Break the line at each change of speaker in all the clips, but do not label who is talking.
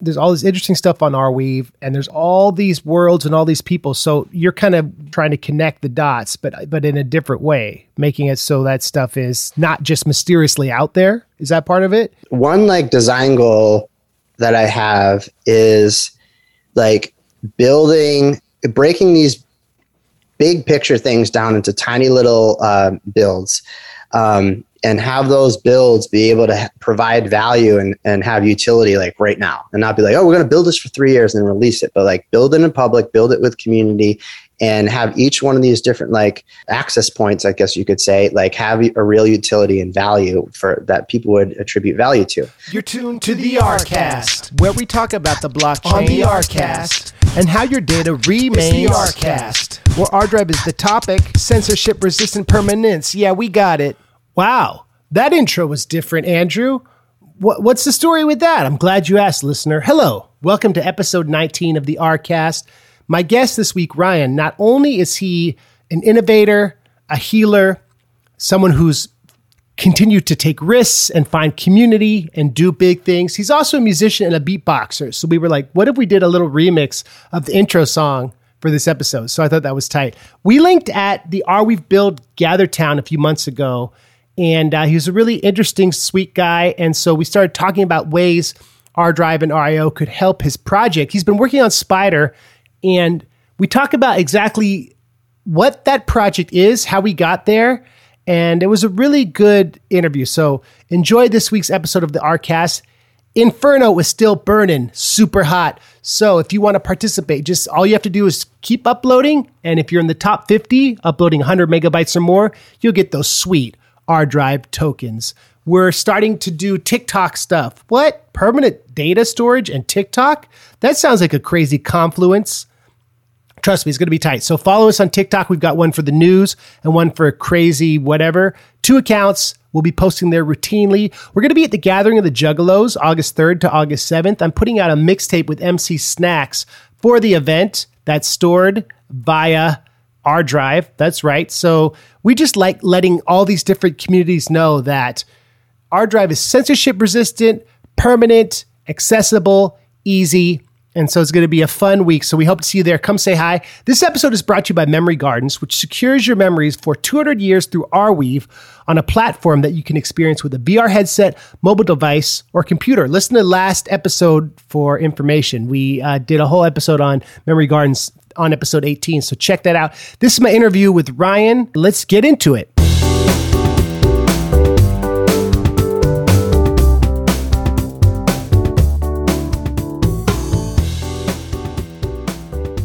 there's all this interesting stuff on Arweave, and there's all these worlds and all these people. So you're kind of trying to connect the dots, but but in a different way, making it so that stuff is not just mysteriously out there. Is that part of it?
One like design goal that I have is like building, breaking these big picture things down into tiny little uh, builds. Um, and have those builds be able to provide value and, and have utility like right now. And not be like oh we're going to build this for three years and release it but like build it in public build it with community and have each one of these different like access points i guess you could say like have a real utility and value for that people would attribute value to.
You're tuned to the rcast where we talk about the blockchain on the rcast. and how your data remains. The rcast. Where ArDrive is the topic. Censorship resistant permanence. Yeah we got it Wow, that intro was different, Andrew. What, what's the story with that? I'm glad you asked, listener. Hello, welcome to episode 19 of the Rcast. My guest this week, Ryan, not only is he an innovator, a healer, someone who's continued to take risks and find community and do big things. He's also a musician and a beatboxer. So we were like, what if we did a little remix of the intro song for this episode? So I thought that was tight. We linked at the Arweave Build Gather Town a few months ago and uh, he was a really interesting, sweet guy. And so we started talking about ways ArDrive and AR.IO could help his project. He's been working on SPID3R, and we talk about exactly what that project is, how we got there, and it was a really good interview. So enjoy this week's episode of the Rcast. Inferno was still burning, super hot. So if you want to participate, just all you have to do is keep uploading. And if you're in the top 50, uploading 100 megabytes or more, you'll get those sweet ArDrive tokens. We're starting to do TikTok stuff. What? Permanent data storage and TikTok? That sounds like a crazy confluence. Trust me, it's going to be tight. So follow us on TikTok. We've got one for the news and one for crazy whatever. Two accounts. We'll be posting there routinely. We're going to be at the Gathering of the Juggalos August 3rd to August 7th. I'm putting out a mixtape with MC Snacks for the event that's stored via ArDrive. That's right. So we just like letting all these different communities know that ArDrive is censorship resistant, permanent, accessible, easy. And so it's going to be a fun week. So we hope to see you there. Come say hi. This episode is brought to you by Memory Gardens, which secures your memories for 200 years through Arweave on a platform that you can experience with a VR headset, mobile device, or computer. Listen to last episode for information. We uh, did a whole episode on Memory Gardens on episode 18. So check that out. This is my interview with Ryan. Let's get into it.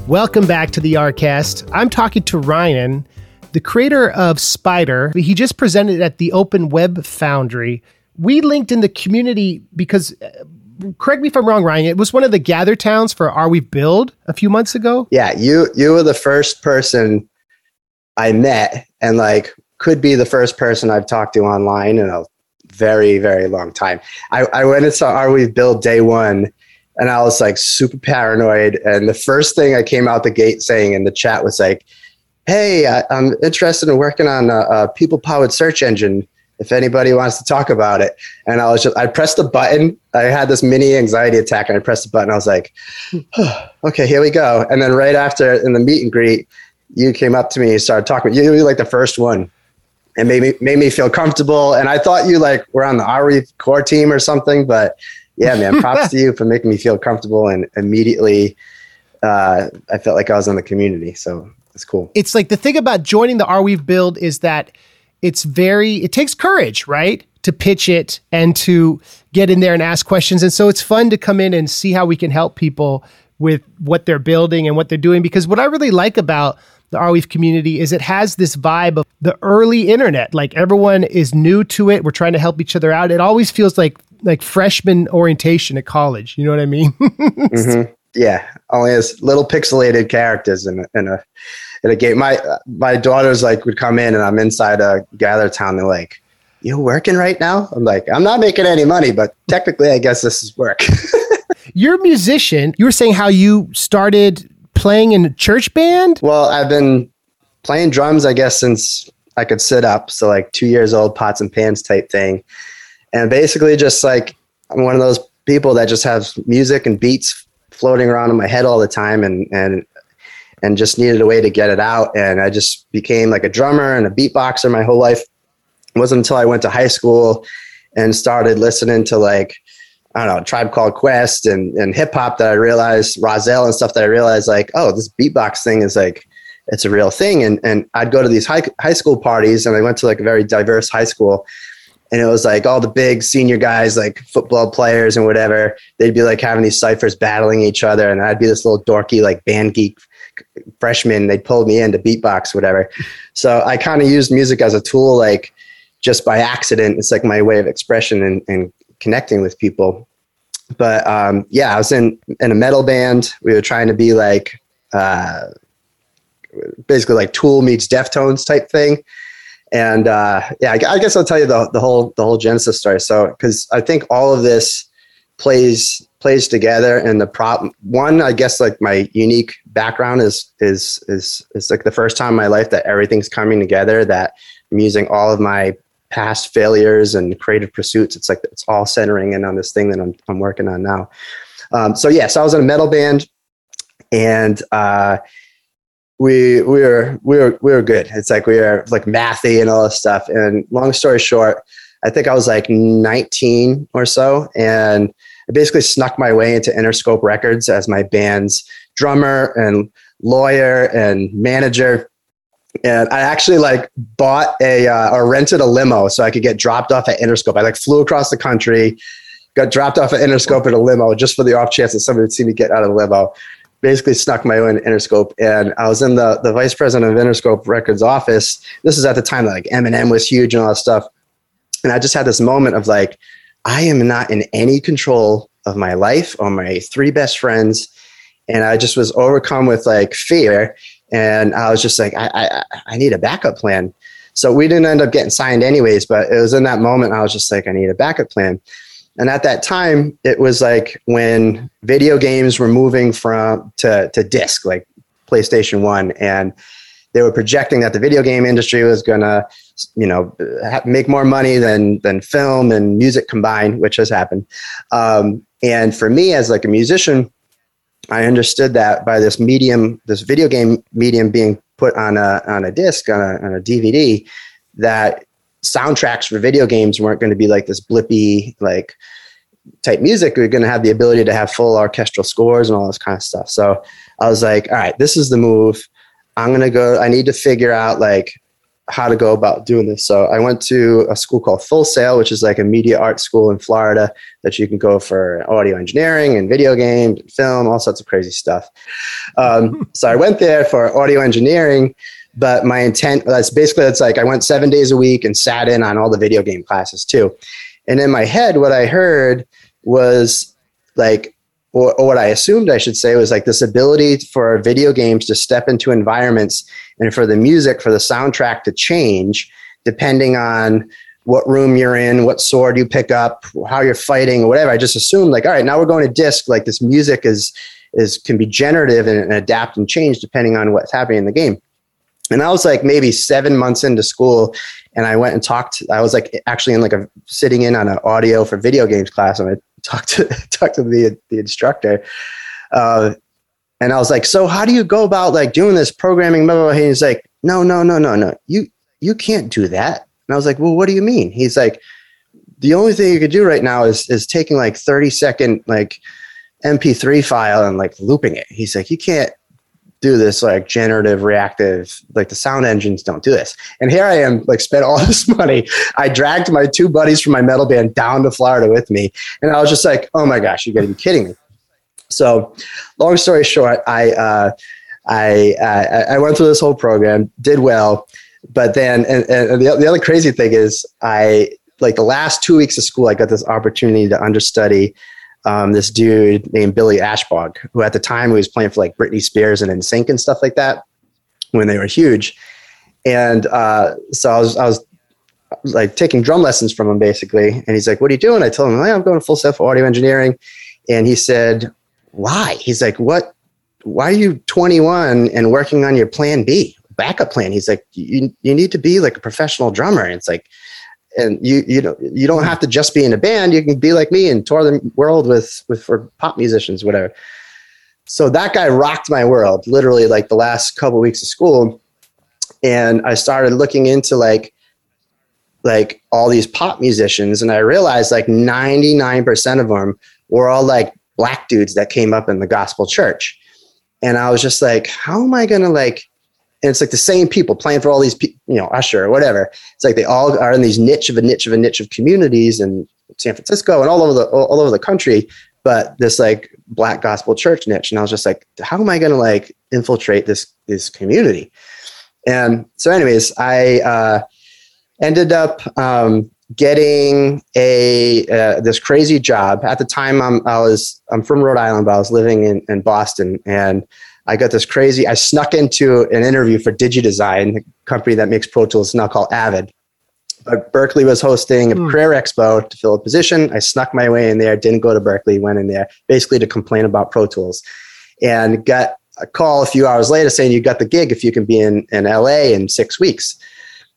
Welcome back to the Rcast. I'm talking to Ryan, the creator of SPID3R. He just presented at the Open Web Foundry. We linked in the community because uh, correct me if I'm wrong, Ryan. It was one of the gather towns for Arweave Build a few months ago.
Yeah, you you were the first person I met, and like could be the first person I've talked to online in a very very long time. I, I went and saw We Build day one, and I was like super paranoid. And the first thing I came out the gate saying in the chat was like, "Hey, I, am interested in working on a, a people powered search engine." If anybody wants to talk about it. And I was just, I pressed the button. I had this mini anxiety attack and I pressed the button. I was like, oh, okay, here we go. And then right after in the meet and greet, you came up to me and started talking. You were like the first one and made me, made me feel comfortable. And I thought you like were on the Ari core team or something, but yeah, man, props to you for making me feel comfortable and immediately uh, I felt like I was in the community. So it's cool.
It's like the thing about joining the Arweave build is that it's very it takes courage, right? To pitch it and to get in there and ask questions. And so it's fun to come in and see how we can help people with what they're building and what they're doing. Because what I really like about the Arweave community is it has this vibe of the early internet. Like everyone is new to it. We're trying to help each other out. It always feels like like freshman orientation at college. You know what I mean?
mm-hmm. Yeah, only as little pixelated characters in a, in a in a game. My my daughters like would come in and I'm inside a gather town. They're like, "You working right now?" I'm like, "I'm not making any money, but technically, I guess this is work."
You're a musician. You were saying how you started playing in a church band.
Well, I've been playing drums, I guess, since I could sit up. So like two years old, pots and pans type thing, and basically just like I'm one of those people that just have music and beats floating around in my head all the time and and and just needed a way to get it out and i just became like a drummer and a beatboxer my whole life it wasn't until i went to high school and started listening to like I don't know, Tribe Called Quest and, and hip hop that I realized, Rahzel and stuff that I realized like, oh, this beatbox thing is like, it's a real thing. And, and I'd go to these high, high school parties and I went to like a very diverse high school and it was like all the big senior guys, like football players and whatever, they'd be like having these ciphers battling each other. And I'd be this little dorky, like band geek freshman. they pulled me in to beatbox, whatever. So I kind of used music as a tool, like just by accident. It's like my way of expression and, and connecting with people. But um, yeah, I was in in a metal band. We were trying to be like uh, basically like Tool meets Deftones type thing. And uh, yeah, I, I guess I'll tell you the the whole the whole genesis story. So because I think all of this plays plays together and the prop one i guess like my unique background is is is is like the first time in my life that everything's coming together that i'm using all of my past failures and creative pursuits. It's like it's all centering in on this thing that I'm, I'm working on now. Um, so yeah, so I was in a metal band, and uh, we we were we were we were good. It's like we were like mathy and all this stuff. And long story short, I think I was like 19 or so, and I basically snuck my way into Interscope Records as my band's drummer and lawyer and manager and I actually like bought a uh, or rented a limo so I could get dropped off at Interscope. I like flew across the country, got dropped off at Interscope in a limo just for the off chance that somebody would see me get out of the limo. Basically, snuck my way in Interscope, and I was in the the vice president of Interscope Records office. This is at the time that like Eminem was huge and all that stuff, and I just had this moment of like, I am not in any control of my life or my three best friends, and I just was overcome with like fear and I was just like, I, I, I need a backup plan. So we didn't end up getting signed anyways, but it was in that moment I was just like, I need a backup plan. And at that time, it was like when video games were moving from to, to disc, like PlayStation One, and they were projecting that the video game industry was gonna, you know, make more money than than film and music combined, which has happened. Um, and for me, as like a musician, I understood that by this medium, this video game medium being put on a on a disc on a, on a DVD, that soundtracks for video games weren't going to be like this blippy like type music. We are going to have the ability to have full orchestral scores and all this kind of stuff. So I was like, all right, this is the move. I'm going to go. I need to figure out like how to go about doing this. So I went to a school called Full Sail, which is like a media art school in Florida that you can go for audio engineering and video games, and film, all sorts of crazy stuff. Um, so I went there for audio engineering, but my intent that's basically it's like I went seven days a week and sat in on all the video game classes too. And in my head, what I heard was like or, or, what I assumed I should say was like this ability for video games to step into environments and for the music, for the soundtrack to change depending on what room you're in, what sword you pick up, how you're fighting, or whatever. I just assumed like, all right, now we're going to disc. Like this music is is can be generative and, and adapt and change depending on what's happening in the game. And I was like maybe seven months into school, and I went and talked. I was like actually in like a sitting in on an audio for video games class, and I talked to talked to the the instructor. Uh, and I was like, so how do you go about like doing this programming? Blah, blah, blah. He's like, no, no, no, no, no. You you can't do that. And I was like, well, what do you mean? He's like, the only thing you could do right now is is taking like 30 second like MP3 file and like looping it. He's like, you can't do this like generative reactive like the sound engines don't do this. And here i am like spent all this money. I dragged my two buddies from my metal band down to florida with me and i was just like oh my gosh you gotta be kidding me. So long story short i uh, I, uh, I went through this whole program did well but then and, and the, the other crazy thing is i like the last two weeks of school i got this opportunity to understudy um, this dude named Billy Ashbaugh, who at the time was playing for like Britney Spears and NSYNC and stuff like that when they were huge. And uh, so I was, I was like taking drum lessons from him basically. And he's like, What are you doing? I told him, hey, I'm going Full Sail for audio engineering. And he said, Why? He's like, What? Why are you 21 and working on your plan B, backup plan? He's like, You, you need to be like a professional drummer. And it's like, and you you know you don't have to just be in a band. You can be like me and tour the world with with for pop musicians, whatever. So that guy rocked my world, literally like the last couple of weeks of school, and I started looking into like like all these pop musicians, and I realized like ninety nine percent of them were all like black dudes that came up in the gospel church, and I was just like, how am I gonna like and it's like the same people playing for all these you know, Usher or whatever. It's like they all are in these niche of a niche of a niche of communities in San Francisco and all over the all, over the country. But this like black gospel church niche, and I was just like, how am I going to like infiltrate this this community? And so, anyways, I uh, ended up um, getting a uh, this crazy job. At the time, I'm I was I'm from Rhode Island, but I was living in in Boston, and I got this crazy. I snuck into an interview for DigiDesign, the company that makes Pro Tools now called Avid. But Berklee was hosting a mm. Prayer Expo to fill a position. I snuck my way in there, didn't go to Berklee, went in there basically to complain about Pro Tools and got a call a few hours later saying you got the gig if you can be in, in LA in six weeks.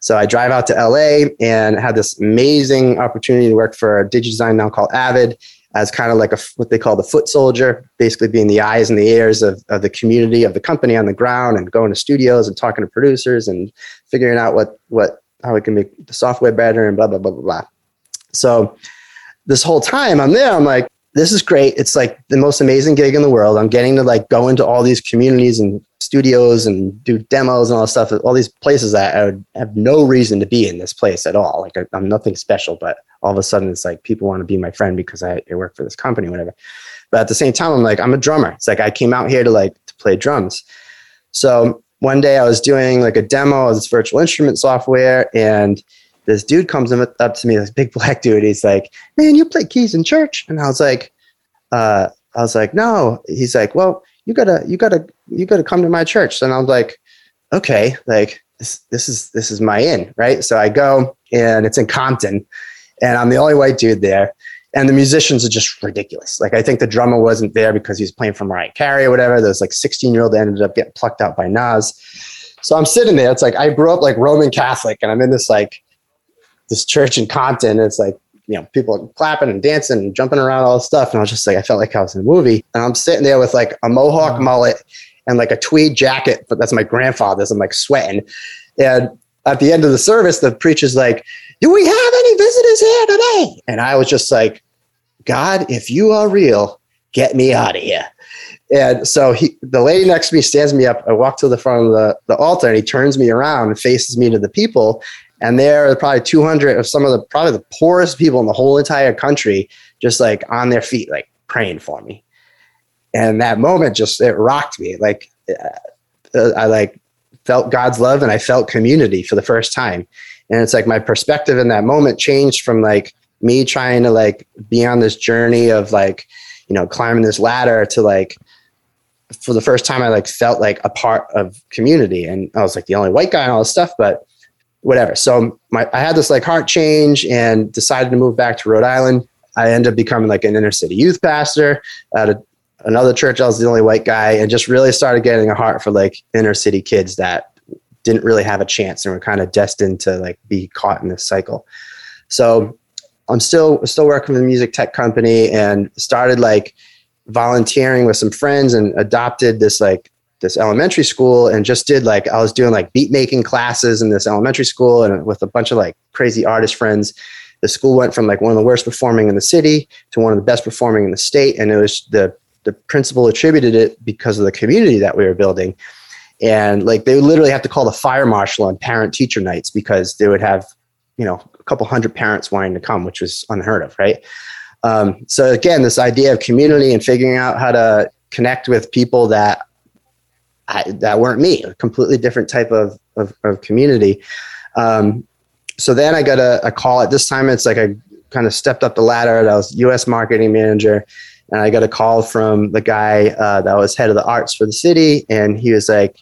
So I drive out to LA and had this amazing opportunity to work for a DigiDesign now called Avid as kind of like a what they call the foot soldier, basically being the eyes and the ears of, of the community of the company on the ground and going to studios and talking to producers and figuring out what what how we can make the software better and blah blah blah blah blah. So this whole time I'm there, I'm like, this is great. It's like the most amazing gig in the world. I'm getting to like go into all these communities and studios and do demos and all this stuff. All these places that I would have no reason to be in this place at all. Like I, am nothing special, but all of a sudden it's like people want to be my friend because I, I work for this company, whatever. But at the same time, I'm like, I'm a drummer. It's like I came out here to like to play drums. So one day I was doing like a demo of this virtual instrument software and this dude comes up to me, this big black dude. He's like, man, you play keys in church? And I was like, uh, I was like, no. He's like, well, you gotta, you gotta, you gotta come to my church. And I was like, okay, like this, this is, this is my in, right? So I go and it's in Compton and I'm the only white dude there. And the musicians are just ridiculous. Like I think the drummer wasn't there because he was playing for Mariah Carey or whatever. There's like 16 year old that ended up getting plucked out by Nas. So I'm sitting there. It's like I grew up like Roman Catholic, and I'm in this like this church in Compton. it's like you know people clapping and dancing and jumping around all this stuff, and I was just like I felt like I was in a movie. And I'm sitting there with like a mohawk mullet and like a tweed jacket, but that's my grandfather's. I'm like sweating, and at the end of the service, the preacher's like, Do we have any visitors here today? And I was just like, God, if you are real, get me out of here. And so he, the lady next to me stands me up. I walk to the front of the, the altar and he turns me around and faces me to the people. And there are probably 200 of some of the probably the poorest people in the whole entire country, just like on their feet, like praying for me. And that moment just, it rocked me. Like, uh, I like felt God's love and I felt community for the first time. And it's like my perspective in that moment changed from like me trying to like be on this journey of like, you know, climbing this ladder to like, for the first time, I like felt like a part of community. And I was like the only white guy and all this stuff, but whatever. So my, I had this like heart change and decided to move back to Rhode Island. I ended up becoming like an inner city youth pastor at a another church. I was the only white guy, and just really started getting a heart for like inner city kids that didn't really have a chance and were kind of destined to like be caught in this cycle. So I'm still still working with a music tech company and started like volunteering with some friends and adopted this like this elementary school and just did like I was doing like beat making classes in this elementary school and with a bunch of like crazy artist friends. The school went from like one of the worst performing in the city to one of the best performing in the state, and it was the the principal attributed it because of the community that we were building. And like they would literally have to call the fire marshal on parent teacher nights because they would have, you know, a couple hundred parents wanting to come, which was unheard of, right? Um, so again, this idea of community and figuring out how to connect with people that I, that weren't me, a completely different type of of, of community. Um, so then I got a, a, call. At this time, it's like I kind of stepped up the ladder. I was U.S. marketing manager, and I got a call from the guy uh, that was head of the arts for the city, and he was like,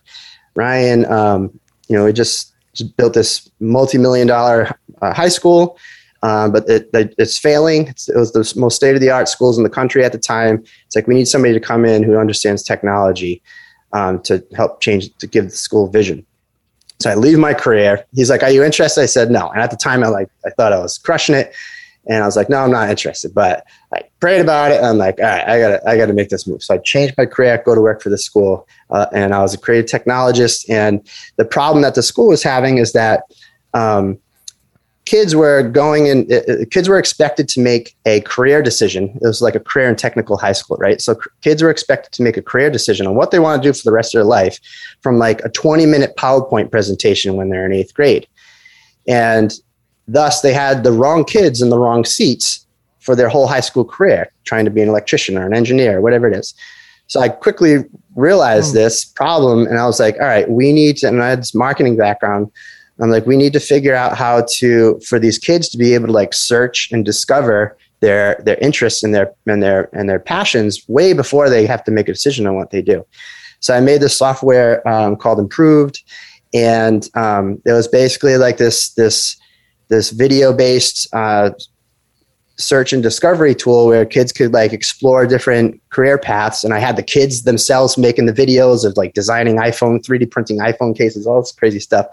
"Ryan, um, you know, we just, built this multi-million dollar uh, high school, um, but it, it, it's failing. It's, it was the most state-of-the-art schools in the country at the time. It's like we need somebody to come in who understands technology um, to help change to give the school vision." So I leave my career. He's like, "Are you interested?" I said no. And at the time, I like I thought I was crushing it, and I was like, "No, I'm not interested." But I prayed about it. I'm like, "All right, I gotta I gotta make this move." So I changed my career, go to work for the school, uh, and I was a creative technologist. And the problem that the school was having is that um, kids were going in uh, uh, kids were expected to make a career decision. It was like a career and technical high school right? So kids were expected to make a career decision on what they want to do for the rest of their life from like a 20 minute powerpoint presentation when they're in eighth grade. And thus they had the wrong kids in the wrong seats for their whole high school career trying to be an electrician or an engineer or whatever it is. So i quickly realized mm. this problem and i was like all right we need to and i had this marketing background I'm like, we need to figure out how to for these kids to be able to like search and discover their their interests and their and their and their passions way before they have to make a decision on what they do. So I made this software um, called Improved, and um, it was basically like this this this video based uh, search and discovery tool where kids could like explore different career paths and i had the kids themselves making the videos of like designing iphone 3d printing iphone cases all this crazy stuff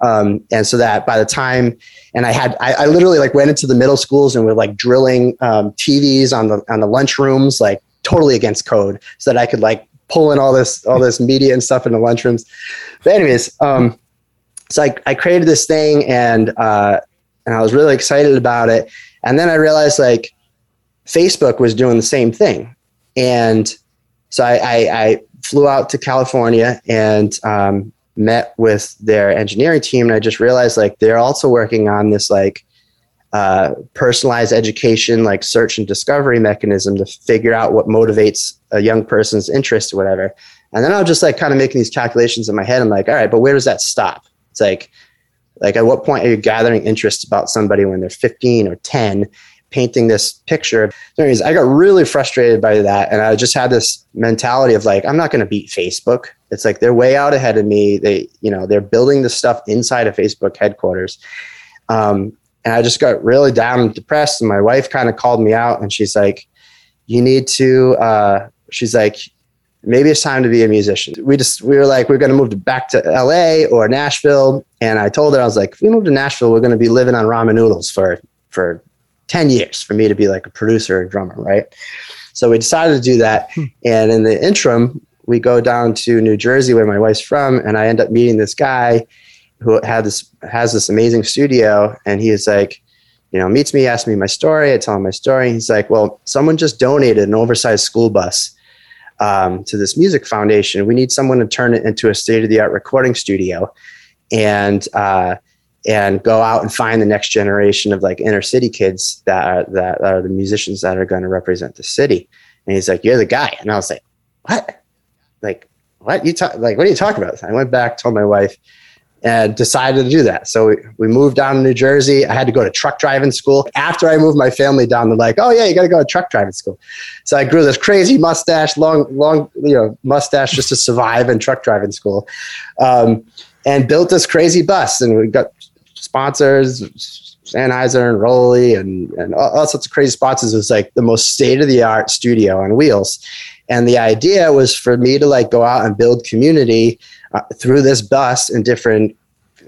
um, and so that by the time, and I had, I, I, literally like went into the middle schools and were like drilling um, TVs on the on the lunchrooms, like totally against code, so that I could like pull in all this all this media and stuff in the lunchrooms. But anyways, um, so I, I created this thing and uh, and I was really excited about it. And then I realized like Facebook was doing the same thing, and so I, I, I flew out to California and um, met with their engineering team and I just realized like they're also working on this like uh, personalized education, like search and discovery mechanism to figure out what motivates a young person's interest or whatever. And then I was just like kind of making these calculations in my head. I'm like, all right, but where does that stop? It's like, like at what point are you gathering interest about somebody when they're 15 or 10 painting this picture. anyways, I got really frustrated by that. And I just had this mentality of like, I'm not going to beat Facebook. It's like they're way out ahead of me. They, you know, they're building the stuff inside of Facebook headquarters. Um, and I just got really down and depressed. And my wife kind of called me out and she's like, you need to, uh, she's like, maybe it's time to be a musician. We just, we were like, we're going to move back to LA or Nashville. And I told her, I was like, if we move to Nashville, we're going to be living on ramen noodles for, for 10 years for me to be like a producer or drummer, right? So we decided to do that. Hmm. And in the interim, we go down to New Jersey where my wife's from, and I end up meeting this guy who had this has this amazing studio, and he is like, you know, meets me, asks me my story, I tell him my story. He's like, Well, someone just donated an oversized school bus um, to this music foundation. We need someone to turn it into a state of the art recording studio. And uh, and go out and find the next generation of like inner city kids that are that are the musicians that are going to represent the city. And he's like, "You're the guy," and I was like, "What? Like, what you talk? Like, what are you talking about?" I went back, told my wife, and decided to do that. So we, we moved down to New Jersey. I had to go to truck driving school. After I moved my family down, they're like, "Oh yeah, you got to go to truck driving school." So I grew this crazy mustache, long long you know mustache just to survive in truck driving school. Um, and built this crazy bus, and we got sponsors, Sennheiser and ROLI, and, and all, all sorts of crazy sponsors. It was like the most state of the art studio on wheels. And the idea was for me to like go out and build community uh, through this bus in different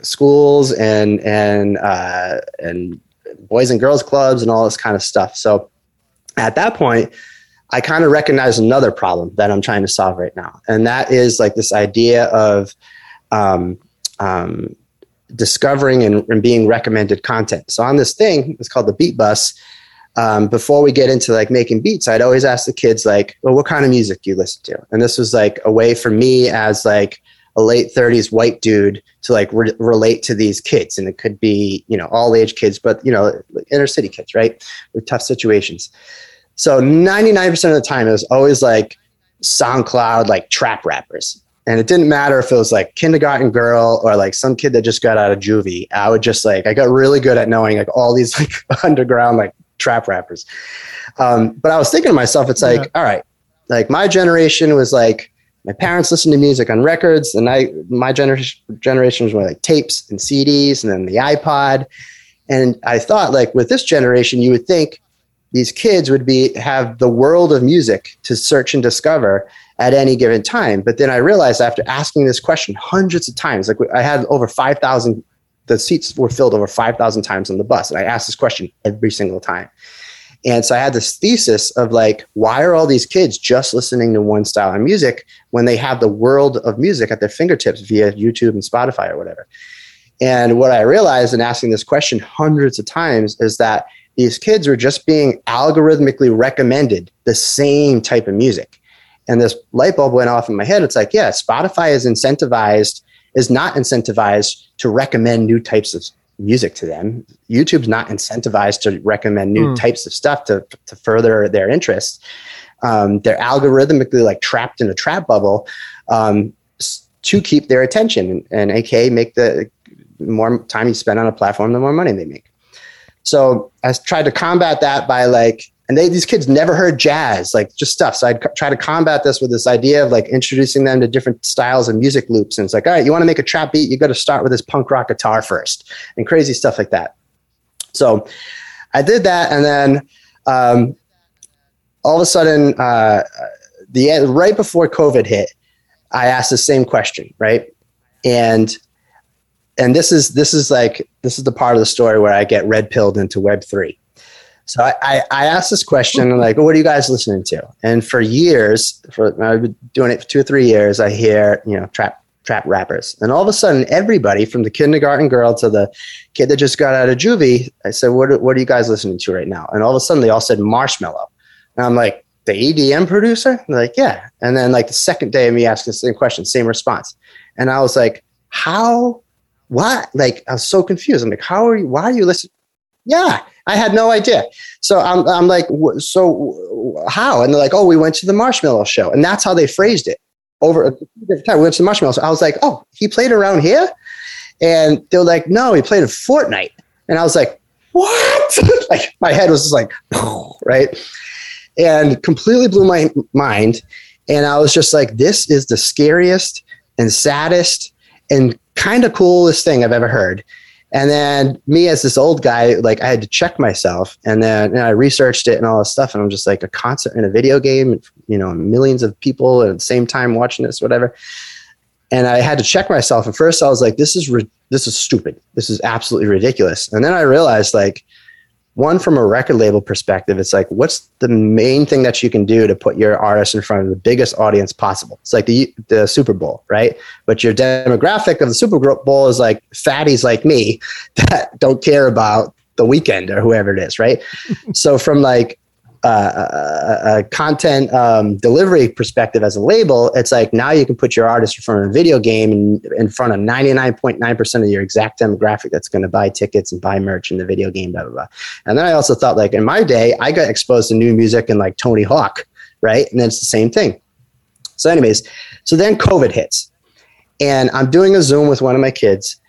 schools and, and, uh, and boys and girls clubs and all this kind of stuff. So at that point, I kind of recognized another problem that I'm trying to solve right now. And that is like this idea of, um, um, discovering and, and, being recommended content. So on this thing, it's called the Beat Bus. Um, before we get into like making beats, I'd always ask the kids like, "Well, what kind of music do you listen to?" And this was like a way for me as like a late 30s white dude to like re- relate to these kids, and it could be you know all age kids, but you know inner city kids, right, with tough situations. So 99% of the time, it was always like SoundCloud like trap rappers and it didn't matter if it was like kindergarten girl or like some kid that just got out of juvie. I would just like I got really good at knowing like all these like underground like trap rappers. Um, but I was thinking to myself, it's like, yeah. all right, like my generation was like my parents listened to music on records, and I my generation generation was more like tapes and CDs, and then the iPod. And I thought like with this generation, you would think these kids would be have the world of music to search and discover at any given time. But then I realized after asking this question hundreds of times, like I had over 5,000, the seats were filled over 5,000 times on the bus. And I asked this question every single time. And so I had this thesis of like, why are all these kids just listening to one style of music when they have the world of music at their fingertips via YouTube and Spotify or whatever? And what I realized in asking this question hundreds of times is that these kids were just being algorithmically recommended the same type of music. And this light bulb went off in my head. It's like, yeah, Spotify is incentivized, is not incentivized to recommend new types of music to them. YouTube's not incentivized to recommend new mm. types of stuff to, to further their interests. Um, they're algorithmically like trapped in a trap bubble um, to keep their attention and, and aka make the more time you spend on a platform, the more money they make. So I tried to combat that by like and they these kids never heard jazz like just stuff. So i'd try to combat this with this idea of like introducing them to different styles of music loops. And it's like all right you want to make a trap beat? You got to start with this punk rock guitar first and crazy stuff like that. So i did that and then um, all of a sudden uh, the right before covid hit i asked the same question right? And and this is this is like this is the part of the story where i get red pilled into web 3 so I, I, asked this question, like, what are you guys listening to? And for years, for I've been doing it for two or three years, I hear, you know, trap trap rappers. And all of a sudden, everybody from the kindergarten girl to the kid that just got out of juvie, I said, what, what are you guys listening to right now? And all of a sudden, they all said Marshmello. And I'm like, the EDM producer? Like, yeah. And then like the second day of me asking the same question, same response. And I was like, how, what? Like, I was so confused. I'm like, how are you, why are you listening? Yeah. I had no idea. So I'm, I'm like, so how? And they're like, oh, we went to the Marshmello show. And that's how they phrased it over a different time. We went to the Marshmello. So I was like, oh, he played around here? And they're like, no, he played in Fortnite. And I was like, what? like my head was just like, right? And completely blew my mind. And I was just like, this is the scariest and saddest and kind of coolest thing I've ever heard. And then me as this old guy, like I had to check myself and then and I researched it and all this stuff. And I'm just like a concert in a video game, you know, millions of people at the same time watching this, whatever. And I had to check myself. And first I was like, this is, re- this is stupid. This is absolutely ridiculous. And then I realized like, one from a record label perspective it's like what's the main thing that you can do to put your artist in front of the biggest audience possible? It's like the the super bowl right? But your demographic of the super bowl is like fatties like me that don't care about the Weeknd or whoever it is right? So from like uh, a, a, content um, delivery perspective as a label, it's like now you can put your artist in front of a video game in front of 99.9% of your exact demographic that's going to buy tickets and buy merch in the video game, blah, blah, blah. And then I also thought, like, in my day, I got exposed to new music and like Tony Hawk, right? And then it's the same thing. So, anyways, so then COVID hits. And I'm doing a Zoom with one of my kids.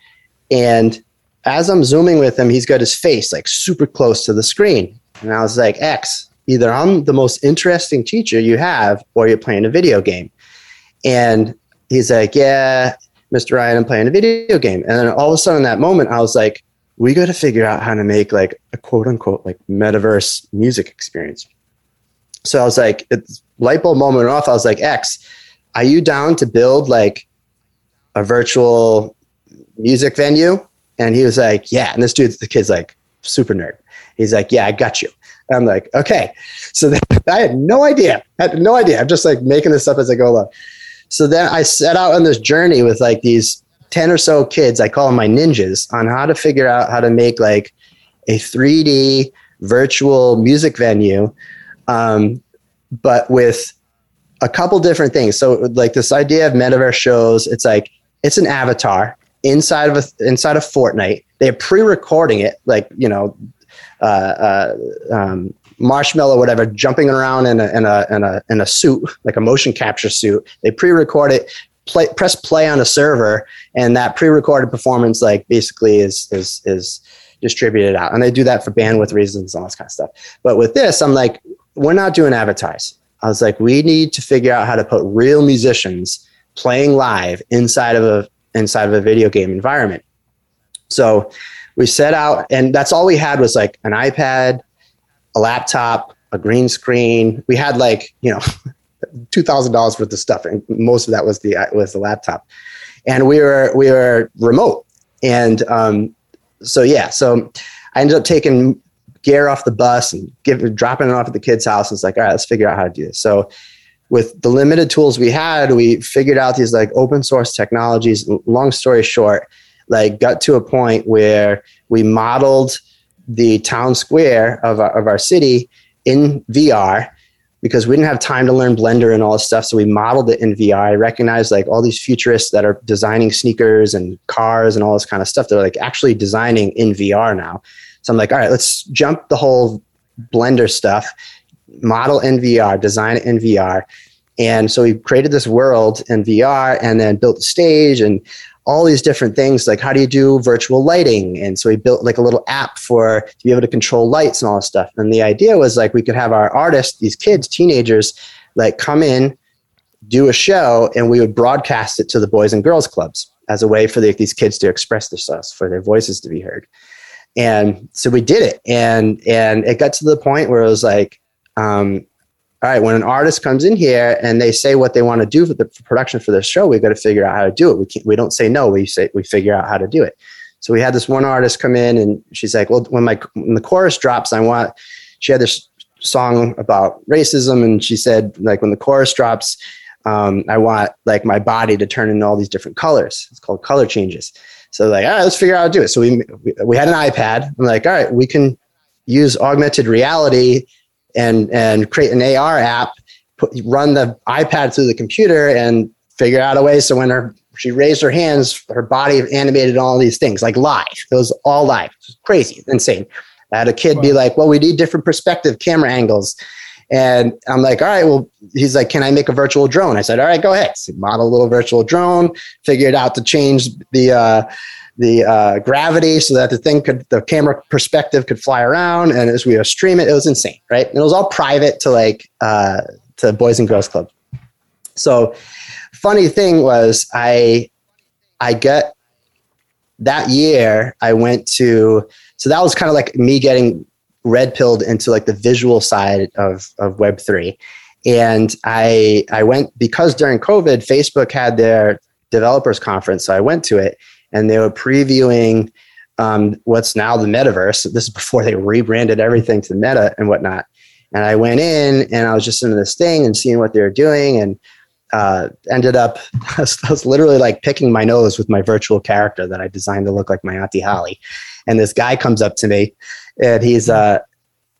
And as I'm zooming with him, he's got his face like super close to the screen. And I was like, X, either I'm the most interesting teacher you have or you're playing a video game. And he's like, Yeah, Mr. Ryan, I'm playing a video game. And then all of a sudden, that moment, I was like, We got to figure out how to make like a quote unquote like metaverse music experience. So I was like, it's light bulb moment off. I was like, X, are you down to build like a virtual music venue? And he was like, Yeah. And this dude, the kid's like super nerd. He's like, Yeah, I got you. I'm like, okay. So then, I had no idea. I had no idea. I'm just like making this up as I go along. So then I set out on this journey with like these 10 or so kids, I call them my ninjas, on how to figure out how to make like a 3D virtual music venue, um, but with a couple different things. So like this idea of metaverse shows, it's like it's an avatar inside of a, inside of Fortnite. They're pre-recording it, like you know, uh, uh, um, Marshmello, whatever, jumping around in a, in a, in a, in a suit, like a motion capture suit. They pre-record it, play, press play on a server, and that pre-recorded performance, like basically is, is, is distributed out. And they do that for bandwidth reasons and all this kind of stuff. But with this, I'm like, we're not doing advertise. I was like, we need to figure out how to put real musicians playing live inside of a inside of a video game environment. So we set out and that's all we had was like an ipad a laptop a green screen we had like you know two thousand dollars worth of stuff, and most of that was the was the laptop. And we were we were remote, and um, so yeah, so I ended up taking gear off the bus and give, dropping it off at the kid's house. It's like, all right, let's figure out how to do this. So with the limited tools we had, we figured out these like open source technologies. Long story short, like got to a point where we modeled the town square of our, of our city in VR because we didn't have time to learn Blender and all this stuff. So we modeled it in VR. I recognized like all these futurists that are designing sneakers and cars and all this kind of stuff. They're like actually designing in VR now. So I'm like, all right, let's jump the whole Blender stuff, model in VR, design it in VR. And so we created this world in VR and then built the stage and all these different things like how do you do virtual lighting? And so we built like a little app for to be able to control lights and all this stuff. And the idea was like we could have our artists these kids teenagers like come in do a show and we would broadcast it to the boys and girls clubs as a way for the, these kids to express themselves for their voices to be heard. And so we did it. And and it got to the point where it was like um, all right, when an artist comes in here and they say what they want to do for the production for their show, we've got to figure out how to do it. We can't, we don't say no. We say we figure out how to do it. So we had this one artist come in and she's like, well, when my when the chorus drops, I want. She had this song about racism, and she said like when the chorus drops, um, I want like my body to turn into all these different colors. It's called color changes. So like, all right, let's figure out how to do it. So we we had an iPad. I'm like, all right, we can use augmented reality and and create an AR app, put, run the iPad through the computer, and figure out a way so when her she raised her hands, her body animated all these things like live. It was all live. It was crazy, insane. I had a kid wow. be like, "Well, we need different perspective camera angles." And I'm like, all right, well, he's like, can I make a virtual drone? I said, all right, go ahead. So model a little virtual drone, figured out to change the, uh, the uh, gravity so that the thing could the camera perspective could fly around. And as we were stream it it was insane right? And it was all private to like uh, to boys and girls club. So funny thing was i i got that year i went to so that was kind of like me getting red pilled into like the visual side of of web3 and i i went because during covid facebook had their developers conference so i went to it and they were previewing um, what's now the metaverse. This is before they rebranded everything to Meta and whatnot. And I went in and I was just into this thing and seeing what they were doing and uh, ended up, I was, I was, literally like picking my nose with my virtual character that I designed to look like my Auntie Holly. And this guy comes up to me and he's, uh,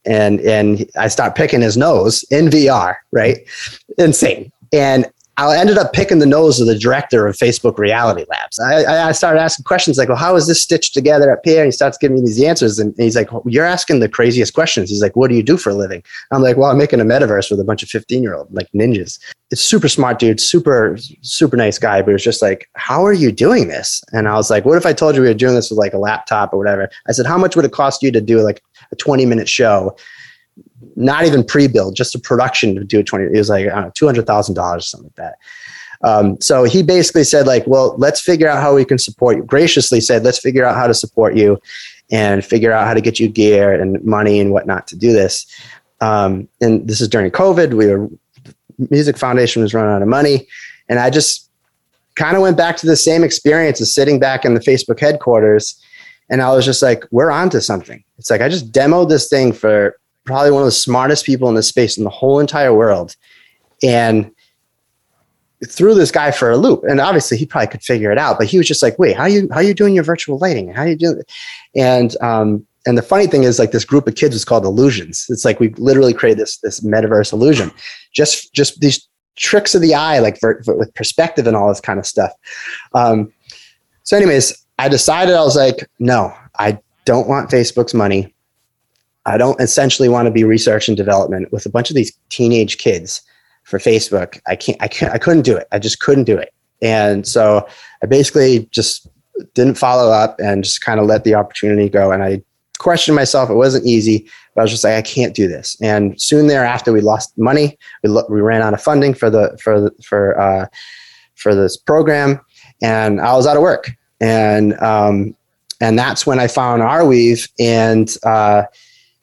and, and I start picking his nose in VR, right? Insane. And I ended up picking the nose of the director of Facebook Reality Labs. I, I, started asking questions like, well, how is this stitched together up here? And he starts giving me these answers. And he's like, well, you're asking the craziest questions. He's like, what do you do for a living? I'm like, well, I'm making a metaverse with a bunch of 15 year old like ninjas. It's super smart dude, super, super nice guy. But it's just like, how are you doing this? And I was like, what if I told you we were doing this with like a laptop or whatever? I said, how much would it cost you to do like a 20 minute show? Not even pre-build, just a production to do a 20. It was like, know, $200,000 or something like that. Um, so he basically said like, well, let's figure out how we can support you. Graciously said, let's figure out how to support you and figure out how to get you gear and money and whatnot to do this. Um, and this is during COVID. We were Music Foundation was running out of money, and I just kind of went back to the same experience of sitting back in the Facebook headquarters, and I was just like, we're on to something. It's like I just demoed this thing for probably one of the smartest people in this space in the whole entire world. And threw this guy for a loop. And obviously he probably could figure it out, but he was just like, wait, how you, how you doing your virtual lighting? How you doing it? And, um, and the funny thing is like this group of kids was called illusions. It's like we literally created this, this metaverse illusion, just, just these tricks of the eye, like for, for, with perspective and all this kind of stuff. Um, so anyways, I decided I was like, no, I don't want Facebook's money. I don't essentially want to be research and development with a bunch of these teenage kids for Facebook. I can't, I can't, I couldn't do it. I just couldn't do it. And so I basically just didn't follow up and just kind of let the opportunity go. And I questioned myself. It wasn't easy, but I was just like, I can't do this. And soon thereafter, we lost money. We, lo- we ran out of funding for the, for, the, for, uh, for this program and I was out of work. And, um, and that's when I found Arweave and, uh,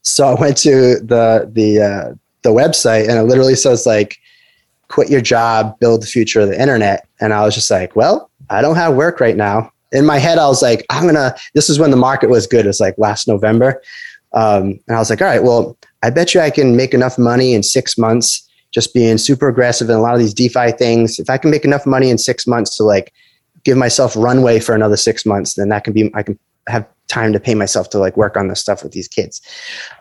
so I went to the the uh, the website, and it literally says like quit your job, build the future of the internet. And I was just like, well, I don't have work right now. In my head, I was like, I'm gonna. This is when the market was good. It's like last November, um, and I was like, all right, well, I bet you I can make enough money in six months just being super aggressive in a lot of these DeFi things. If I can make enough money in six months to like give myself runway for another six months, then that can be I can have time to pay myself to like work on this stuff with these kids.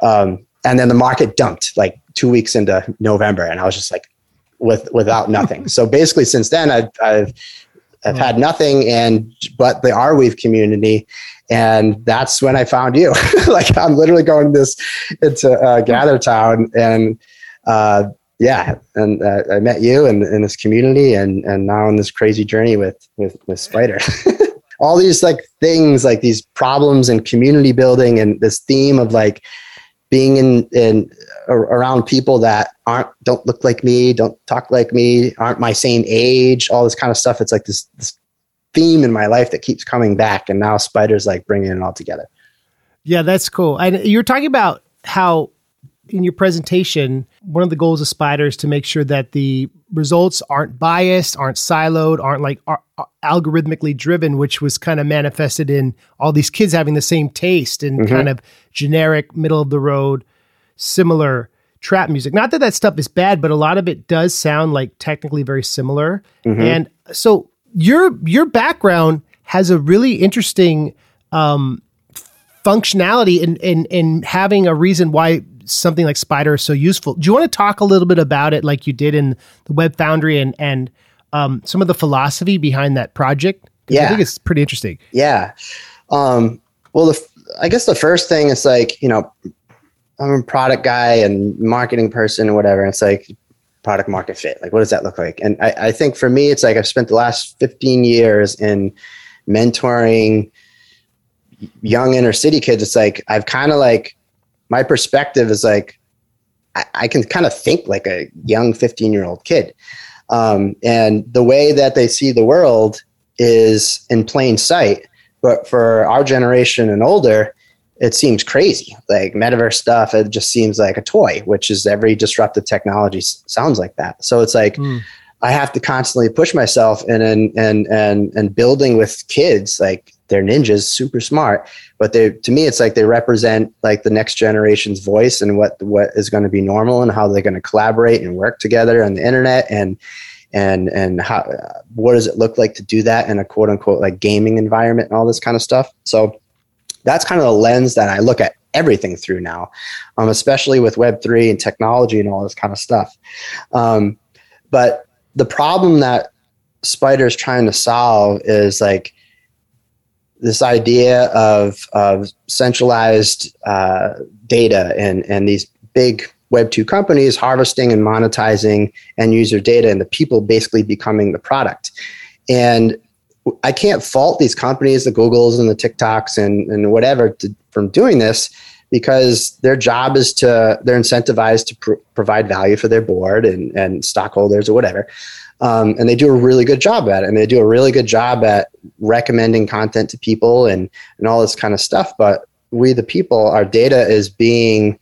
Um, and then the market dumped like two weeks into November, and I was just like, with without nothing. so basically, since then, I've I've I've had nothing, and but the Arweave community, and that's when I found you. like I'm literally going this into uh, Gather Town, and uh, yeah, and uh, I met you in, in this community, and and now on this crazy journey with with with SPID3R. All these like things, like these problems and community building, and this theme of like being in in around people that aren't don't look like me, don't talk like me, aren't my same age, all this kind of stuff. It's like this, this theme in my life that keeps coming back, and now SPID3R's like bringing it all together.
Yeah, that's cool. And you're talking about how in your presentation, one of the goals of SPID3R is to make sure that the results aren't biased, aren't siloed, aren't like are, are algorithmically driven, which was kind of manifested in all these kids having the same taste and mm-hmm. kind of generic, middle of the road, similar trap music. Not that that stuff is bad, but a lot of it does sound like technically very similar. Mm-hmm. And so your your background has a really interesting um, functionality in, in in having a reason why something like SPID3R is so useful. Do you want to talk a little bit about it, like you did in the Web Foundry, and and um, some of the philosophy behind that project?
Yeah,
I think it's pretty interesting.
Yeah. Um, well, the, I guess the first thing is like you know, I'm a product guy and marketing person or whatever. It's like product market fit. Like, what does that look like? And I, I think for me, it's like I've spent the last 15 years in mentoring young inner city kids. It's like I've kind of like my perspective is like I, I can kind of think like a young 15 year old kid. Um, and the way that they see the world is in plain sight. But for our generation and older, it seems crazy. Like metaverse stuff, it just seems like a toy, which is every disruptive technology sounds like that. So it's like mm. I have to constantly push myself and and and and and building with kids like they're ninjas, super smart, but they to me it's like they represent like the next generation's voice and what what is going to be normal and how they're going to collaborate and work together on the internet and and and how what does it look like to do that in a quote unquote like gaming environment and all this kind of stuff. So that's kind of the lens that I look at everything through now, um, especially with Web three and technology and all this kind of stuff. Um, but the problem that SPID3R is trying to solve is like this idea of of centralized uh, data and and these big Web two companies harvesting and monetizing end user data, and the people basically becoming the product. And I can't fault these companies, the Googles and the TikToks and and whatever, to, from doing this because their job is to they're incentivized to pr- provide value for their board and and stockholders or whatever. Um, and they do a really good job at it and they do a really good job at recommending content to people and and all this kind of stuff but we the people our data is being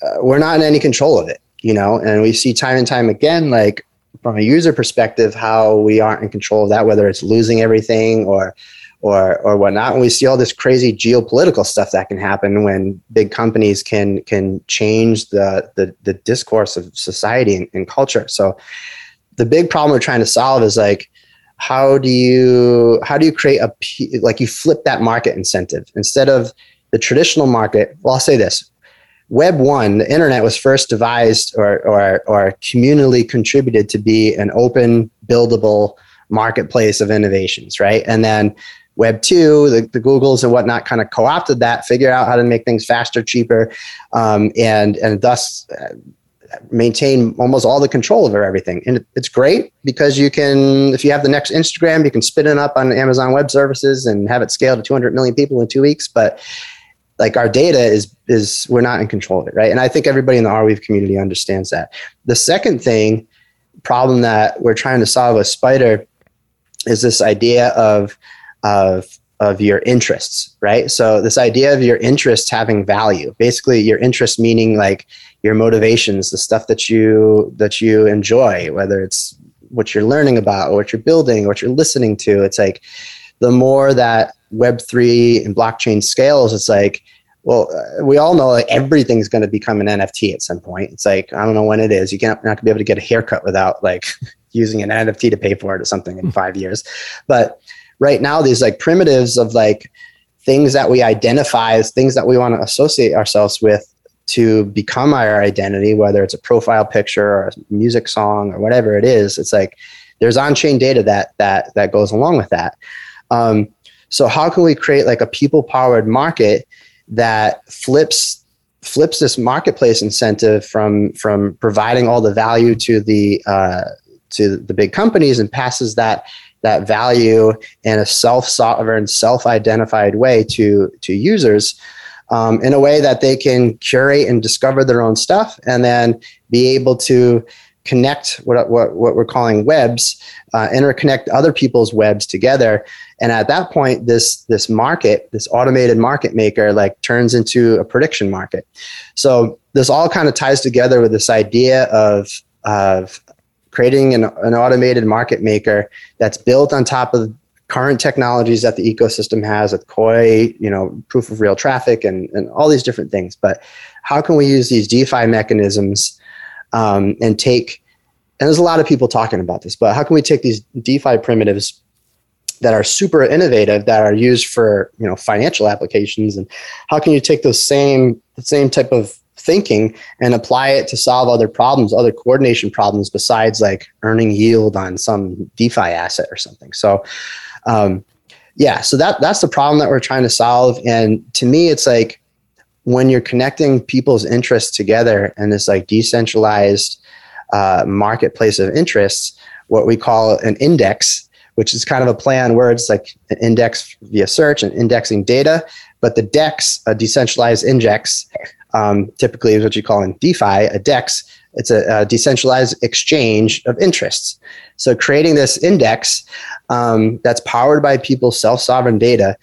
uh, we're not in any control of it you know? And we see time and time again like from a user perspective how we aren't in control of that whether it's losing everything or or or whatnot. And we see all this crazy geopolitical stuff that can happen when big companies can can change the the, the discourse of society and, and culture. So the big problem we're trying to solve is like how do you how do you create a like you flip that market incentive instead of the traditional market? Well i'll say this. Web 1 the internet was first devised or or or communally contributed to be an open buildable marketplace of innovations right? And then web 2 the, the googles and whatnot kind of co-opted that figure out how to make things faster cheaper um, and and thus uh, maintain almost all the control over everything. And it's great because you can, if you have the next Instagram, you can spin it up on Amazon Web Services and have it scale to 200 million people in two weeks. But like our data is is we're not in control of it, right? And I think everybody in the Arweave community understands that. The second thing problem that we're trying to solve with SPID3R is this idea of of of your interests, right? So this idea of your interests having value, basically your interest meaning like your motivations, the stuff that you that you enjoy, whether it's what you're learning about or what you're building, or what you're listening to. It's like the more that Web3 and blockchain scales, it's like, well, uh, we all know like everything's going to become an NFT at some point. It's like, I don't know when it is. You can't, not to be able to get a haircut without like using an NFT to pay for it or something in hmm. five years. But right now, these like primitives of like things that we identify as things that we want to associate ourselves with to become our identity, whether it's a profile picture or a music song or whatever it is, it's like there's on-chain data that that that goes along with that. Um, so how can we create like a people-powered market that flips flips this marketplace incentive from from providing all the value to the uh, to the big companies and passes that that value in a self-sovereign, self-identified way to to users um, in a way that they can curate and discover their own stuff, and then be able to connect what what, what we're calling webs, uh, interconnect other people's webs together. And at that point, this this market, this automated market maker, like turns into a prediction market. So this all kind of ties together with this idea of of creating an, an automated market maker that's built on top of current technologies that the ecosystem has with Koii you know proof of real traffic and, and all these different things. But how can we use these defi mechanisms um, and take and there's a lot of people talking about this but how can we take these defi primitives that are super innovative that are used for you know financial applications and how can you take those same the same type of thinking and apply it to solve other problems, other coordination problems besides like earning yield on some DeFi asset or something. So, um, yeah, so that that's the problem that we're trying to solve. And to me, it's like when you're connecting people's interests together in this like decentralized uh, marketplace of interests, what we call an index, which is kind of a play on words like an index via search and indexing data. But the DEX, a decentralized index, um, typically is what you call in DeFi a DEX. It's a, a decentralized exchange of interests. So creating this index um, that's powered by people's self-sovereign data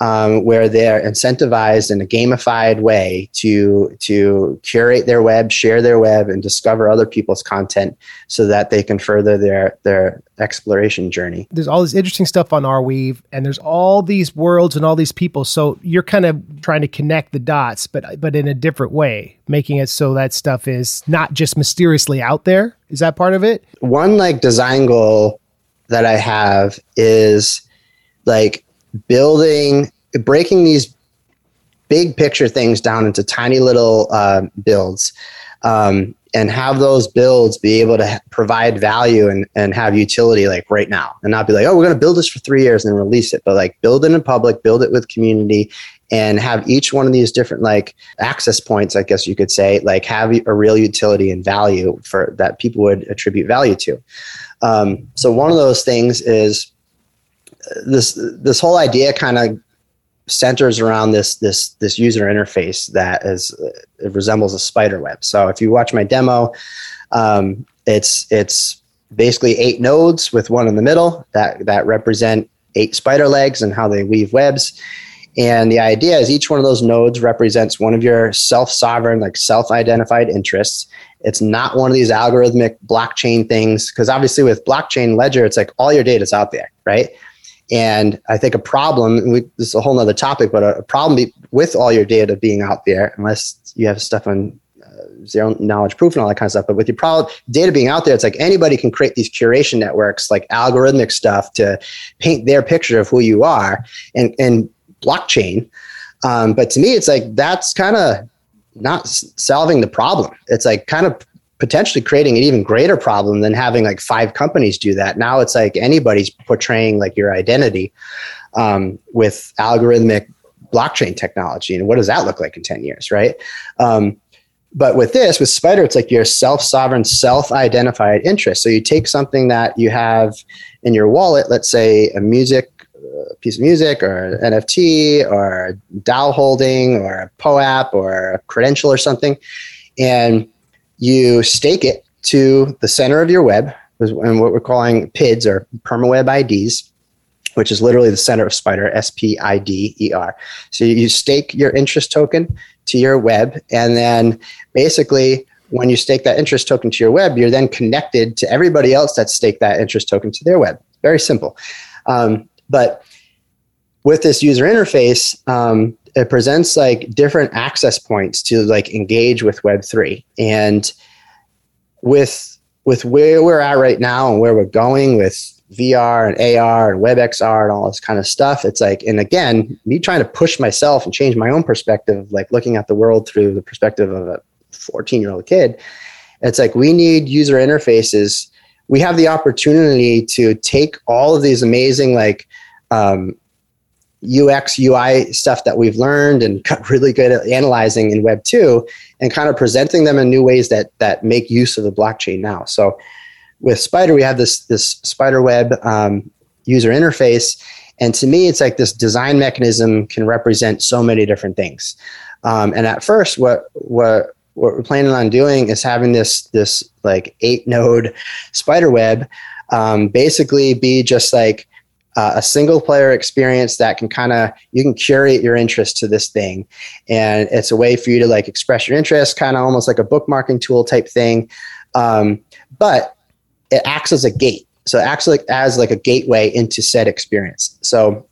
um, where they're incentivized in a gamified way to to curate their web, share their web, and discover other people's content so that they can further their their exploration journey.
There's all this interesting stuff on Arweave, and there's all these worlds and all these people. So you're kind of trying to connect the dots, but but in a different way, making it so that stuff is not just mysteriously out there. Is that part of it?
One like design goal that I have is like building, breaking these big picture things down into tiny little uh, builds um, and have those builds be able to provide value and, and have utility like right now. And not be like oh we're going to build this for three years and then release it but like build it in public build it with community and have each one of these different like access points i guess you could say like have a real utility and value for that people would attribute value to. Um, so one of those things is this this whole idea kind of centers around this this this user interface that is it resembles a spider web. So if you watch my demo, um, it's it's basically eight nodes with one in the middle that that represent eight spider legs and how they weave webs. And the idea is each one of those nodes represents one of your self-sovereign, like self-identified interests. It's not one of these algorithmic blockchain things because obviously with blockchain ledger, it's like all your data is out there, right? And I think a problem, we, this is a whole nother topic, but a, problem with all your data being out there, unless you have stuff on uh, zero knowledge proof and all that kind of stuff. But with your problem, data being out there, it's like anybody can create these curation networks, like algorithmic stuff to paint their picture of who you are and, and blockchain. Um, but to me, it's like that's kind of not solving the problem. It's like kind of potentially creating an even greater problem than having like five companies do that. Now it's like anybody's portraying like your identity um, with algorithmic blockchain technology. And what does that look like in 10 years, right? Um, but with this, with SPID3R, it's like your self sovereign, self identified interest. So you take something that you have in your wallet, let's say a music a piece of music or NFT or DAO holding or a POAP or a credential or something, and you stake it to the center of your web and what we're calling PIDs or permaweb IDs. which is literally the center of SPID3R, S P I D E R. So you stake your interest token to your web, and then basically, when you stake that interest token to your web, you're then connected to everybody else that staked that interest token to their web. Very simple. Um, but with this user interface, um, it presents like different access points to like engage with Web3. And with with where we're at right now and where we're going with VR and AR and WebXR and all this kind of stuff, it's like, and again, me trying to push myself and change my own perspective, like looking at the world through the perspective of a 14 year old kid, it's like we need user interfaces. We have the opportunity to take all of these amazing, like, um, UX, UI stuff that we've learned and got really good at analyzing in Web 2 and kind of presenting them in new ways that, that make use of the blockchain now. So with SPID3R, we have this, this Spider Web um, user interface. And to me, it's like this design mechanism can represent so many different things. Um, and at first, what, what, what we're planning on doing is having this, this like eight node spider web um, basically be just like uh, a single player experience that can kind of you can curate your interest to this thing. And it's a way for you to like express your interest kind of almost like a bookmarking tool type thing. Um, but it acts as a gate. So it acts like as like a gateway into said experience. So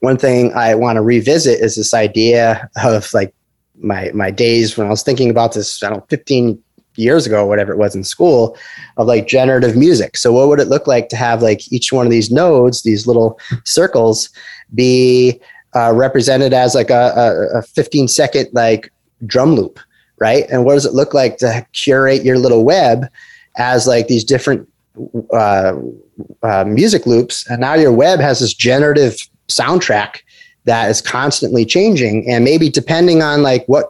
one thing i want to revisit is this idea of like my my days when i was thinking about this i don't know 15 years ago, or whatever it was in school, of like generative music. So what would it look like to have like each one of these nodes, these little circles, be uh, represented as like a, a, a 15 second like drum loop, right? And what does it look like to curate your little web as like these different uh, uh, music loops? And now your web has this generative soundtrack that is constantly changing and maybe depending on like what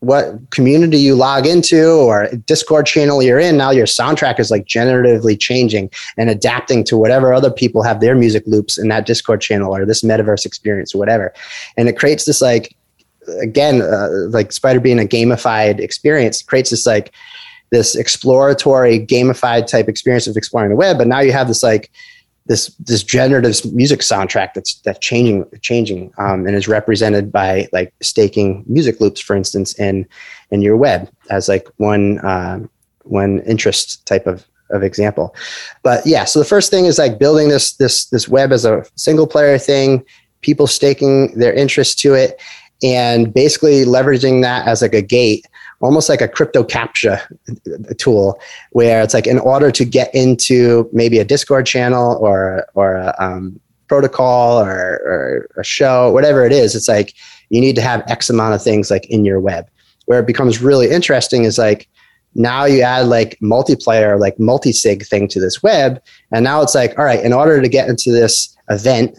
what community you log into or discord channel you're in now your soundtrack is like generatively changing and adapting to whatever other people have their music loops in that discord channel or this metaverse experience or whatever. And it creates this like again uh, like spider being a gamified experience creates this like this exploratory gamified type experience of exploring the web but now you have this like this this generative music soundtrack that's that's changing changing um, and is represented by like staking music loops, for instance, in in your web as like one uh, one interest type of of example. But yeah, so the first thing is like building this this this web as a single player thing, people staking their interest to it, and basically leveraging that as like a gate almost like a crypto captcha tool where it's like in order to get into maybe a discord channel or or a um, protocol or, or a show whatever it is it's like you need to have x amount of things like in your web. Where it becomes really interesting is like now you add like multiplayer like multi-sig thing to this web and now it's like all right in order to get into this event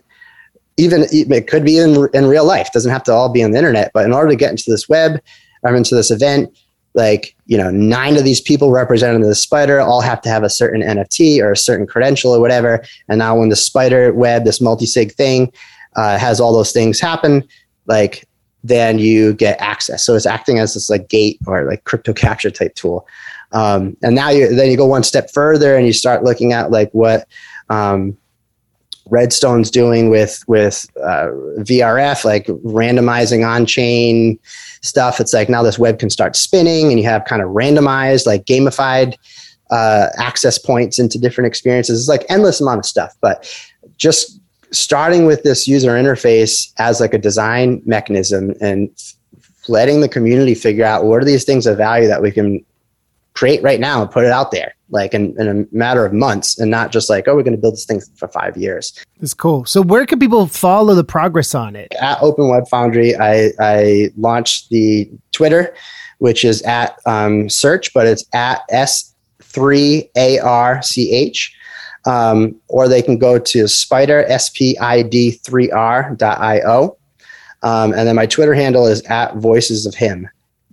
even it could be in, in real life doesn't have to all be on the internet but in order to get into this web I'm into this event. Like, you know, nine of these people represented the spider all have to have a certain NFT or a certain credential or whatever. And now when the spider web, this multi-sig thing, uh, has all those things happen, like then you get access. So it's acting as this like gate or like crypto capture type tool. Um, and now you then you go one step further and you start looking at like what um, Redstone's doing with with uh, VRF, like randomizing on chain stuff. It's like now this web can start spinning, and you have kind of randomized, like gamified uh, access points into different experiences. It's like endless amount of stuff, but just starting with this user interface as like a design mechanism and letting the community figure out what are these things of value that we can create right now and put it out there like in, in a matter of months and not just like oh we're going to build this thing for five years.
It's cool. So where can people follow the progress on it?
At open web foundry i i launched the twitter which is at um, search but it's at s3arch um, or they can go to spider spid3r.io um, and then my twitter handle is at voices of him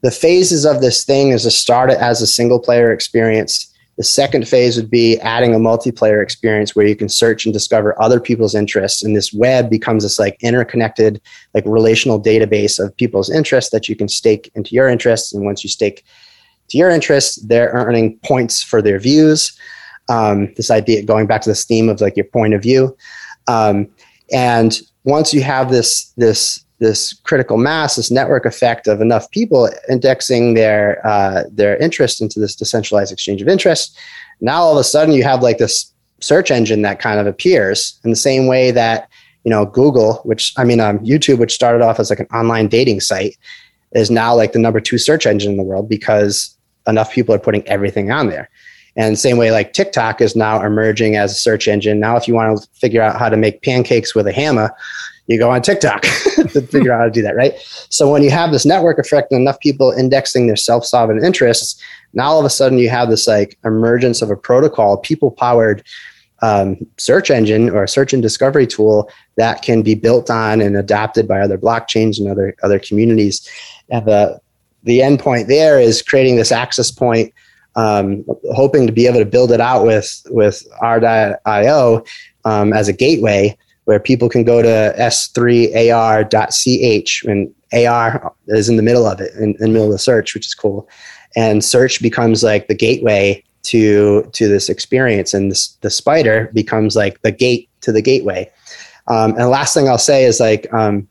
the phases of this thing is to start it as a single player experience. The second phase would be adding a multiplayer experience where you can search and discover other people's interests. And this web becomes this like interconnected, like relational database of people's interests that you can stake into your interests. And once you stake to your interests, they're earning points for their views. Um, this idea going back to this theme of like your point of view. Um, and once you have this this this critical mass, this network effect of enough people indexing their uh, their interest into this decentralized exchange of interest, now all of a sudden you have like this search engine that kind of appears in the same way that you know Google, which I mean um, YouTube, which started off as like an online dating site, is now like the number two search engine in the world because enough people are putting everything on there. And same way, like TikTok is now emerging as a search engine. Now, if you want to figure out how to make pancakes with a hammer, you go on TikTok to figure out how to do that, right? So when you have this network effect and enough people indexing their self-sovereign interests, now all of a sudden you have this like emergence of a protocol, people-powered um, search engine or search and discovery tool that can be built on and adopted by other blockchains and other other communities. And the the endpoint there is creating this access point um, hoping to be able to build it out with with AR.IO um, as a gateway where people can go to s3ar.ch and AR is in the middle of it, in, in the middle of the search, which is cool. And search becomes like the gateway to to this experience, and this, the spider becomes like the gate to the gateway. Um, and the last thing I'll say is like um,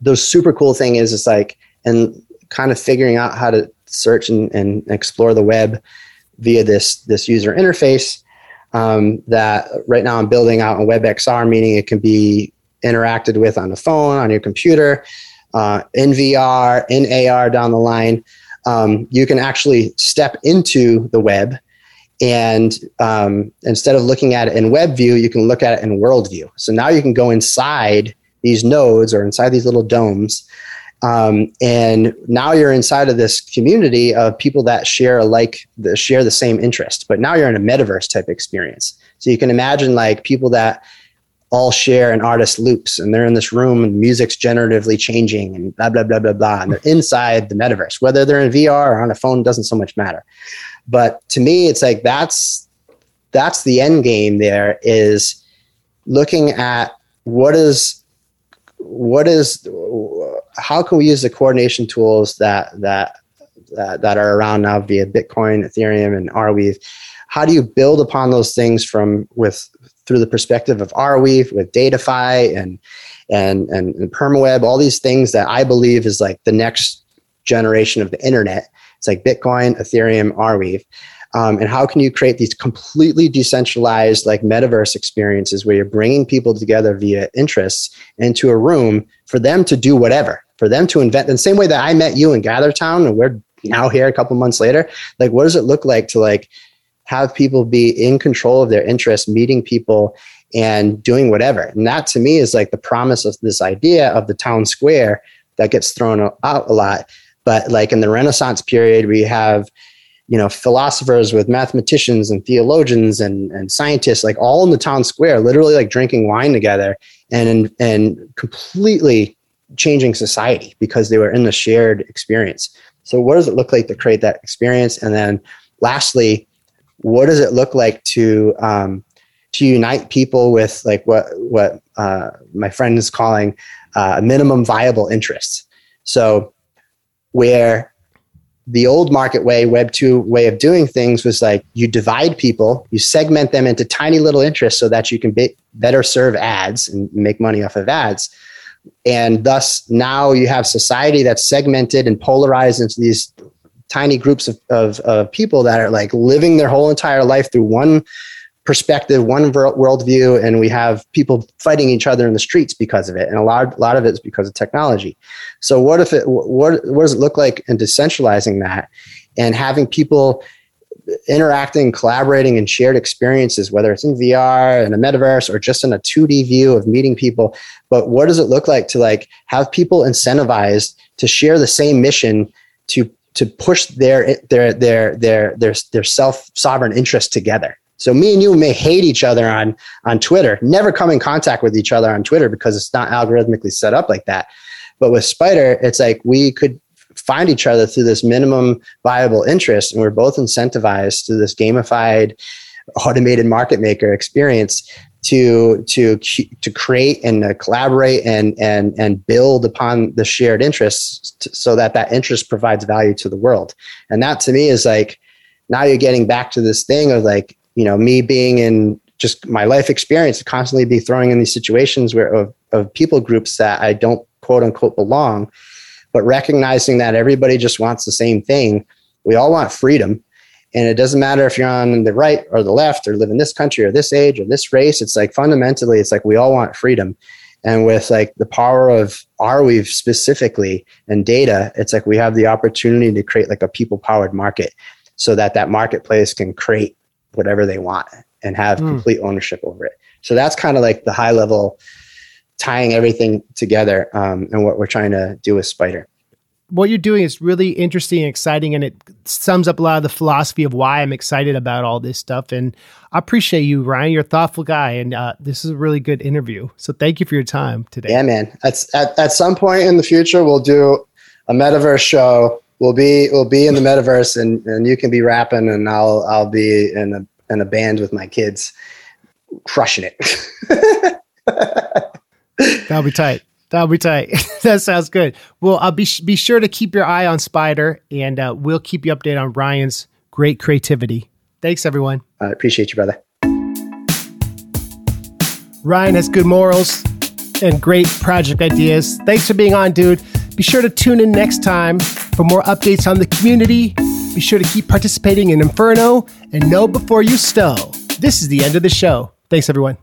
the super cool thing is it's like and kind of figuring out how to search and, and explore the web via this this user interface um, that right now I'm building out in WebXR, meaning it can be interacted with on the phone, on your computer, uh, in VR, in AR down the line. Um, you can actually step into the web and um, instead of looking at it in web view, you can look at it in world view. So now you can go inside these nodes or inside these little domes um, and now you're inside of this community of people that share like the, share the same interest but now you're in a metaverse type experience. So you can imagine like people that all share an artist loops and they're in this room and music's generatively changing and blah blah blah blah blah. And they're inside the metaverse whether they're in vr or on a phone doesn't so much matter. But to me it's like that's that's the end game there is looking at what is what is how can we use the coordination tools that that that, that are around now via Bitcoin, Ethereum, and Arweave? How do you build upon those things from with through the perspective of Arweave with Datafy and and and, and PermaWeb, all these things that I believe is like the next generation of the internet. It's like Bitcoin, Ethereum, Arweave. Um, and how can you create these completely decentralized like metaverse experiences where you're bringing people together via interests into a room for them to do whatever for them to invent in the same way that i met you in gathertown and we're now here a couple months later. Like what does it look like to like have people be in control of their interests meeting people and doing whatever? And that to me is like the promise of this idea of the town square that gets thrown out a lot. But like in the renaissance period we have you know philosophers with mathematicians and theologians and, and scientists like all in the town square literally like drinking wine together and and completely changing society because they were in the shared experience. So what does it look like to create that experience? And then lastly what does it look like to um, to unite people with like what what uh, my friend is calling uh, minimum viable interests? So where the old market way, Web 2 way of doing things was like you divide people, you segment them into tiny little interests so that you can be, better serve ads and make money off of ads. And thus now you have society that's segmented and polarized into these tiny groups of, of, of people that are like living their whole entire life through one perspective, one worldview, and we have people fighting each other in the streets because of it. And a lot, a lot of it is because of technology. So what if it, what, what does it look like in decentralizing that and having people interacting, collaborating, and shared experiences, whether it's in VR and a metaverse or just in a 2D view of meeting people. But what does it look like to like have people incentivized to share the same mission to to push their their their their their, their self sovereign interest together? So me and you may hate each other on on Twitter, never come in contact with each other on Twitter because it's not algorithmically set up like that. But with SPID3R, it's like we could find each other through this minimum viable interest, and we're both incentivized through this gamified, automated market maker experience to to to create and uh, collaborate and and and build upon the shared interests t- so that that interest provides value to the world. And that to me is like now you're getting back to this thing of like you know me being in just my life experience constantly be throwing in these situations where of, of people groups that I don't quote unquote belong, but recognizing that everybody just wants the same thing. We all want freedom. And it doesn't matter if you're on the right or the left or live in this country or this age or this race. It's like fundamentally, it's like we all want freedom. And with like the power of Arweave specifically and data, it's like we have the opportunity to create like a people powered market so that that marketplace can create whatever they want and have mm. complete ownership over it. So that's kind of like the high level tying everything together um, and what we're trying to do with SPID3R.
What you're doing is really interesting and exciting, and it sums up a lot of the philosophy of why I'm excited about all this stuff. And I appreciate you, Ryan. You're a thoughtful guy, and uh, this is a really good interview. So thank you for your time today.
Yeah, man. At, at, at some point in the future, we'll do a metaverse show. We'll be we'll be in the metaverse, and, and you can be rapping, and I'll I'll be in a in a band with my kids, crushing it.
That'll be tight. That'll be tight. that sounds good. Well, I'll be be sure to keep your eye on SPID3R, and uh, we'll keep you updated on Ryan's great creativity. Thanks, everyone.
I appreciate you, brother.
Ryan has good morals and great project ideas. Thanks for being on, dude. Be sure to tune in next time for more updates on the community. Be sure to keep participating in Inferno and know before you stow. This is the end of the show. Thanks, everyone.